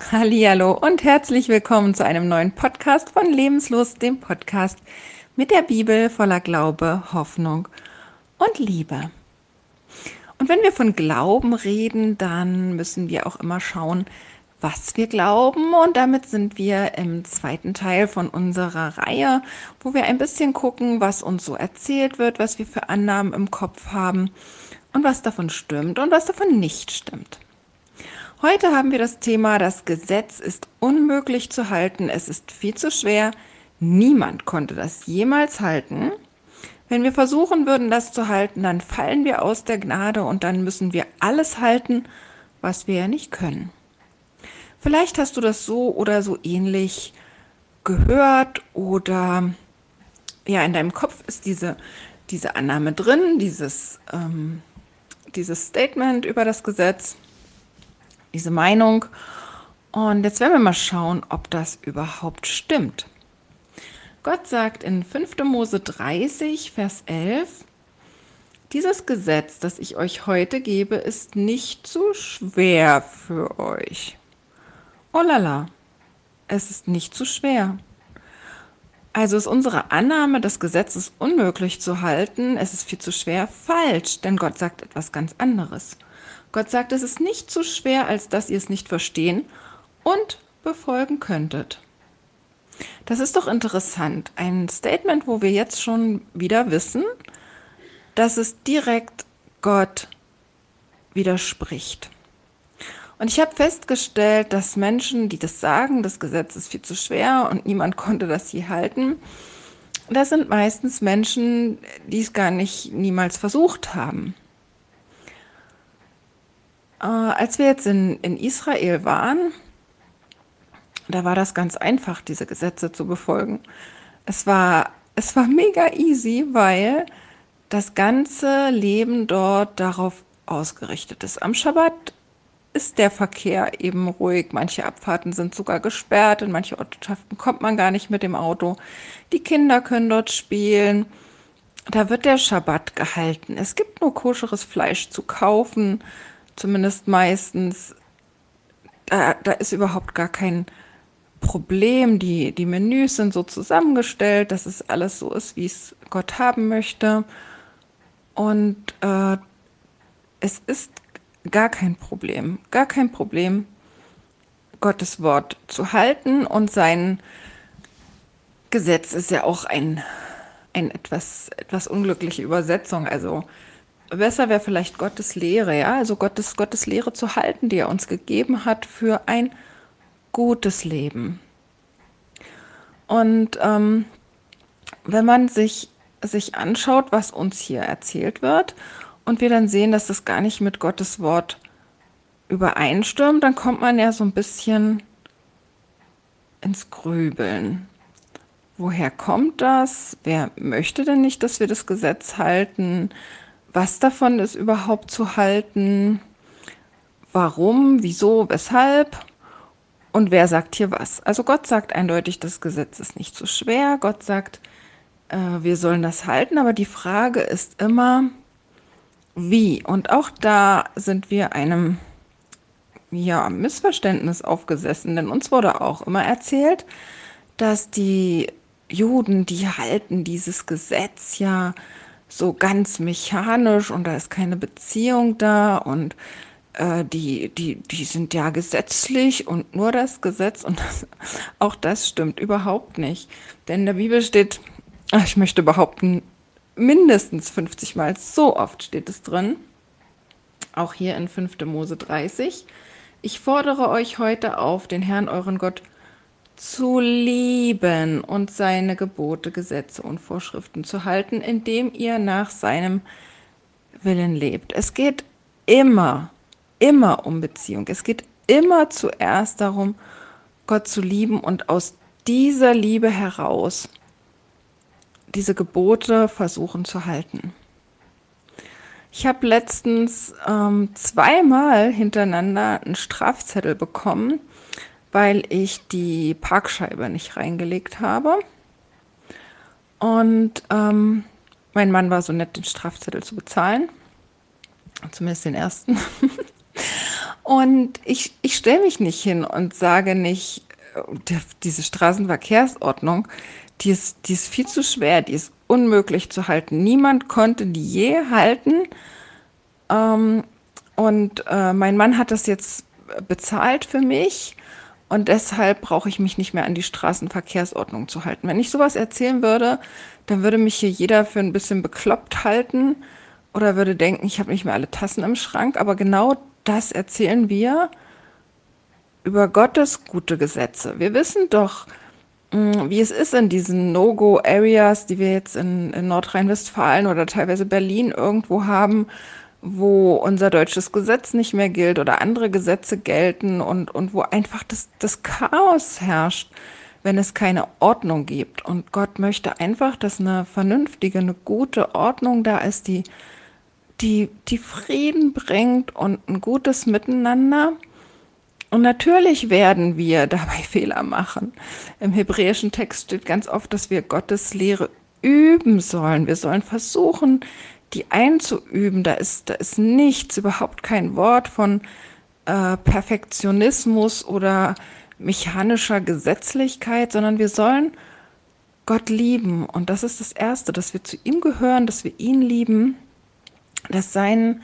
Hallo und herzlich willkommen zu einem neuen Podcast von Lebenslust, dem Podcast mit der Bibel voller Glaube, Hoffnung und Liebe. Und wenn wir von Glauben reden, dann müssen wir auch immer schauen, was wir glauben. Und damit sind wir im zweiten Teil von unserer Reihe, wo wir ein bisschen gucken, was uns so erzählt wird, was wir für Annahmen im Kopf haben und was davon stimmt und was davon nicht stimmt. Heute haben wir das Thema, das Gesetz ist unmöglich zu halten, es ist viel zu schwer, niemand konnte das jemals halten. Wenn wir versuchen würden, das zu halten, dann fallen wir aus der Gnade und dann müssen wir alles halten, was wir ja nicht können. Vielleicht hast du das so oder so ähnlich gehört oder ja, in deinem Kopf ist diese, diese Annahme drin, dieses, ähm, dieses Statement über das Gesetz diese Meinung. Und jetzt werden wir mal schauen, ob das überhaupt stimmt. Gott sagt in 5. Mose 30, Vers 11, dieses Gesetz, das ich euch heute gebe, ist nicht zu schwer für euch. Oh lala, es ist nicht zu schwer. Also ist unsere Annahme, das Gesetz ist unmöglich zu halten, es ist viel zu schwer, falsch, denn Gott sagt etwas ganz anderes. Gott sagt, es ist nicht so schwer, als dass ihr es nicht verstehen und befolgen könntet. Das ist doch interessant. Ein Statement, wo wir jetzt schon wieder wissen, dass es direkt Gott widerspricht. Und ich habe festgestellt, dass Menschen, die das sagen, das Gesetz ist viel zu schwer und niemand konnte das je halten, das sind meistens Menschen, die es gar nicht niemals versucht haben. Äh, als wir jetzt in, in Israel waren, da war das ganz einfach, diese Gesetze zu befolgen. Es war, es war mega easy, weil das ganze Leben dort darauf ausgerichtet ist. Am Schabbat ist der Verkehr eben ruhig. Manche Abfahrten sind sogar gesperrt. In manche Ortschaften kommt man gar nicht mit dem Auto. Die Kinder können dort spielen. Da wird der Schabbat gehalten. Es gibt nur koscheres Fleisch zu kaufen zumindest meistens, da, da ist überhaupt gar kein Problem. Die, die Menüs sind so zusammengestellt, dass es alles so ist, wie es Gott haben möchte. Und äh, es ist gar kein Problem, gar kein Problem, Gottes Wort zu halten und sein Gesetz ist ja auch ein, ein etwas, etwas unglückliche Übersetzung. Also besser wäre vielleicht Gottes Lehre, ja, also Gottes, Gottes Lehre zu halten, die er uns gegeben hat für ein gutes Leben. Und ähm, wenn man sich, sich anschaut, was uns hier erzählt wird, und wir dann sehen, dass das gar nicht mit Gottes Wort übereinstimmt, dann kommt man ja so ein bisschen ins Grübeln. Woher kommt das? Wer möchte denn nicht, dass wir das Gesetz halten? Was davon ist überhaupt zu halten, warum, wieso, weshalb und wer sagt hier was. Also Gott sagt eindeutig, das Gesetz ist nicht so schwer. Gott sagt, äh, wir sollen das halten, aber die Frage ist immer, wie. Und auch da sind wir einem ja, Missverständnis aufgesessen, denn uns wurde auch immer erzählt, dass die Juden, die halten dieses Gesetz ja so ganz mechanisch und da ist keine Beziehung da und äh, die, die, die sind ja gesetzlich und nur das Gesetz und das, auch das stimmt überhaupt nicht. Denn in der Bibel steht, ich möchte behaupten, mindestens 50 Mal, so oft steht es drin, auch hier in 5. Mose 30. Ich fordere euch heute auf, den Herrn euren Gott zu lieben und seine Gebote, Gesetze und Vorschriften zu halten, indem ihr nach seinem Willen lebt. Es geht immer, immer um Beziehung. Es geht immer zuerst darum, Gott zu lieben und aus dieser Liebe heraus diese Gebote versuchen zu halten. Ich habe letztens ähm, zweimal hintereinander einen Strafzettel bekommen, weil ich die Parkscheibe nicht reingelegt habe. Und ähm, mein Mann war so nett, den Strafzettel zu bezahlen. Zumindest den ersten. Und ich, ich stelle mich nicht hin und sage nicht, äh, diese Straßenverkehrsordnung, die ist, die ist viel zu schwer, die ist unmöglich zu halten. Niemand konnte die je halten. Ähm, und äh, mein Mann hat das jetzt bezahlt für mich. Und deshalb brauche ich mich nicht mehr an die Straßenverkehrsordnung zu halten. Wenn ich sowas erzählen würde, dann würde mich hier jeder für ein bisschen bekloppt halten oder würde denken, ich habe nicht mehr alle Tassen im Schrank. Aber genau das erzählen wir über Gottes gute Gesetze. Wir wissen doch, mm, wie es ist in diesen No-Go-Areas, die wir jetzt in, in Nordrhein-Westfalen oder teilweise Berlin irgendwo haben, wo unser deutsches Gesetz nicht mehr gilt oder andere Gesetze gelten und, und wo einfach das, das Chaos herrscht, wenn es keine Ordnung gibt. Und Gott möchte einfach, dass eine vernünftige, eine gute Ordnung da ist, die die, die Frieden bringt und ein gutes Miteinander. Und natürlich werden wir dabei Fehler machen. Im hebräischen Text steht ganz oft, dass wir Gottes Lehre üben sollen. Wir sollen versuchen, die einzuüben. Da ist, da ist nichts, überhaupt kein Wort von äh, Perfektionismus oder mechanischer Gesetzlichkeit, sondern wir sollen Gott lieben. Und das ist das Erste, dass wir zu ihm gehören, dass wir ihn lieben dass sein,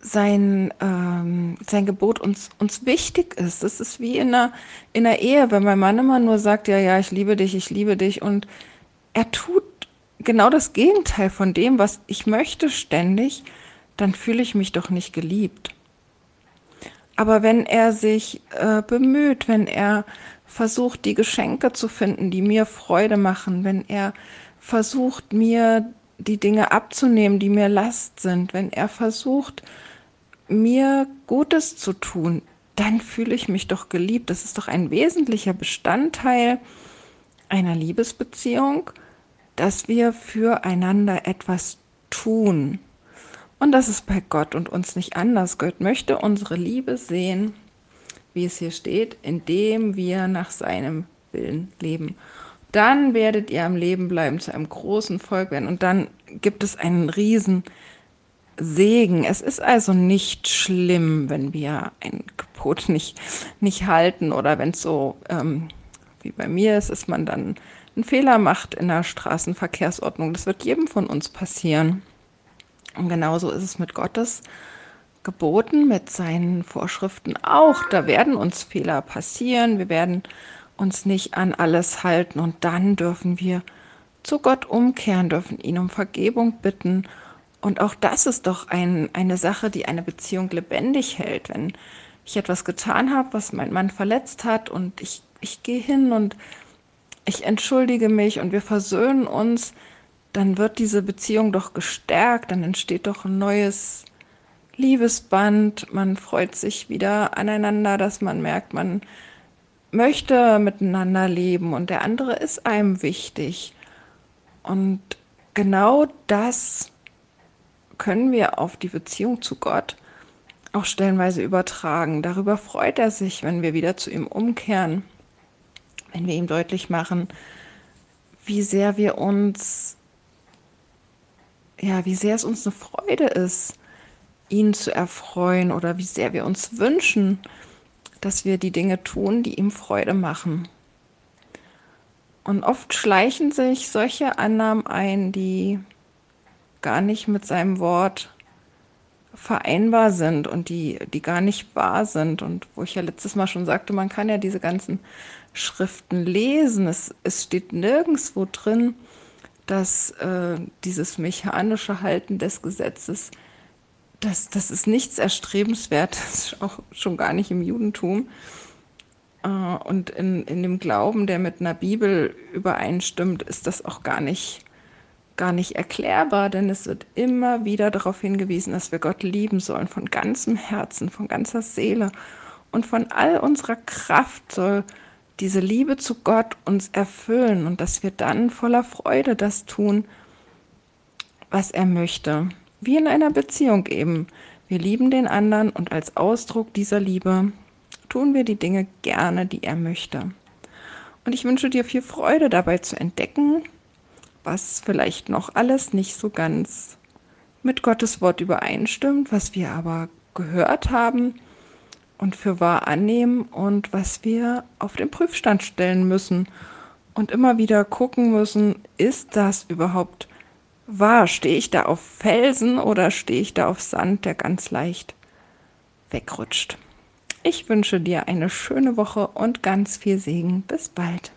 sein, ähm, sein Gebot uns, uns wichtig ist. Das ist wie in einer, in einer Ehe, wenn mein Mann immer nur sagt, ja, ja, ich liebe dich, ich liebe dich und er tut genau das Gegenteil von dem, was ich möchte ständig, dann fühle ich mich doch nicht geliebt. Aber wenn er sich äh, bemüht, wenn er versucht, die Geschenke zu finden, die mir Freude machen, wenn er versucht, mir die Dinge abzunehmen, die mir Last sind, wenn er versucht, mir Gutes zu tun, dann fühle ich mich doch geliebt. Das ist doch ein wesentlicher Bestandteil einer Liebesbeziehung, dass wir füreinander etwas tun. Und das ist bei Gott und uns nicht anders. Gott möchte unsere Liebe sehen, wie es hier steht, indem wir nach seinem Willen leben dann werdet ihr am Leben bleiben, zu einem großen Volk werden. Und dann gibt es einen riesen Segen. Es ist also nicht schlimm, wenn wir ein Gebot nicht, nicht halten oder wenn es so ähm, wie bei mir ist, dass man dann einen Fehler macht in der Straßenverkehrsordnung. Das wird jedem von uns passieren. Und genauso ist es mit Gottes Geboten, mit seinen Vorschriften auch. Da werden uns Fehler passieren. Wir werden uns nicht an alles halten und dann dürfen wir zu Gott umkehren, dürfen ihn um Vergebung bitten. Und auch das ist doch ein, eine Sache, die eine Beziehung lebendig hält. Wenn ich etwas getan habe, was mein Mann verletzt hat und ich, ich gehe hin und ich entschuldige mich und wir versöhnen uns, dann wird diese Beziehung doch gestärkt, dann entsteht doch ein neues Liebesband, man freut sich wieder aneinander, dass man merkt, man möchte miteinander leben und der andere ist einem wichtig. Und genau das können wir auf die Beziehung zu Gott auch stellenweise übertragen. Darüber freut er sich, wenn wir wieder zu ihm umkehren, wenn wir ihm deutlich machen, wie sehr wir uns, ja, wie sehr es uns eine Freude ist, ihn zu erfreuen oder wie sehr wir uns wünschen, dass wir die Dinge tun, die ihm Freude machen. Und oft schleichen sich solche Annahmen ein, die gar nicht mit seinem Wort vereinbar sind und die, die gar nicht wahr sind. Und wo ich ja letztes Mal schon sagte, man kann ja diese ganzen Schriften lesen. Es, es steht nirgendwo drin, dass äh, dieses mechanische Halten des Gesetzes das, das ist nichts Erstrebenswertes, auch schon gar nicht im Judentum. Äh, und in, in dem Glauben, der mit einer Bibel übereinstimmt, ist das auch gar nicht, gar nicht erklärbar, denn es wird immer wieder darauf hingewiesen, dass wir Gott lieben sollen, von ganzem Herzen, von ganzer Seele und von all unserer Kraft soll diese Liebe zu Gott uns erfüllen und dass wir dann voller Freude das tun, was er möchte. Wie in einer Beziehung eben. Wir lieben den anderen und als Ausdruck dieser Liebe tun wir die Dinge gerne, die er möchte. Und ich wünsche dir viel Freude dabei zu entdecken, was vielleicht noch alles nicht so ganz mit Gottes Wort übereinstimmt, was wir aber gehört haben und für wahr annehmen und was wir auf den Prüfstand stellen müssen und immer wieder gucken müssen, ist das überhaupt wahr? Stehe ich da auf Felsen oder stehe ich da auf Sand, der ganz leicht wegrutscht? Ich wünsche dir eine schöne Woche und ganz viel Segen. Bis bald.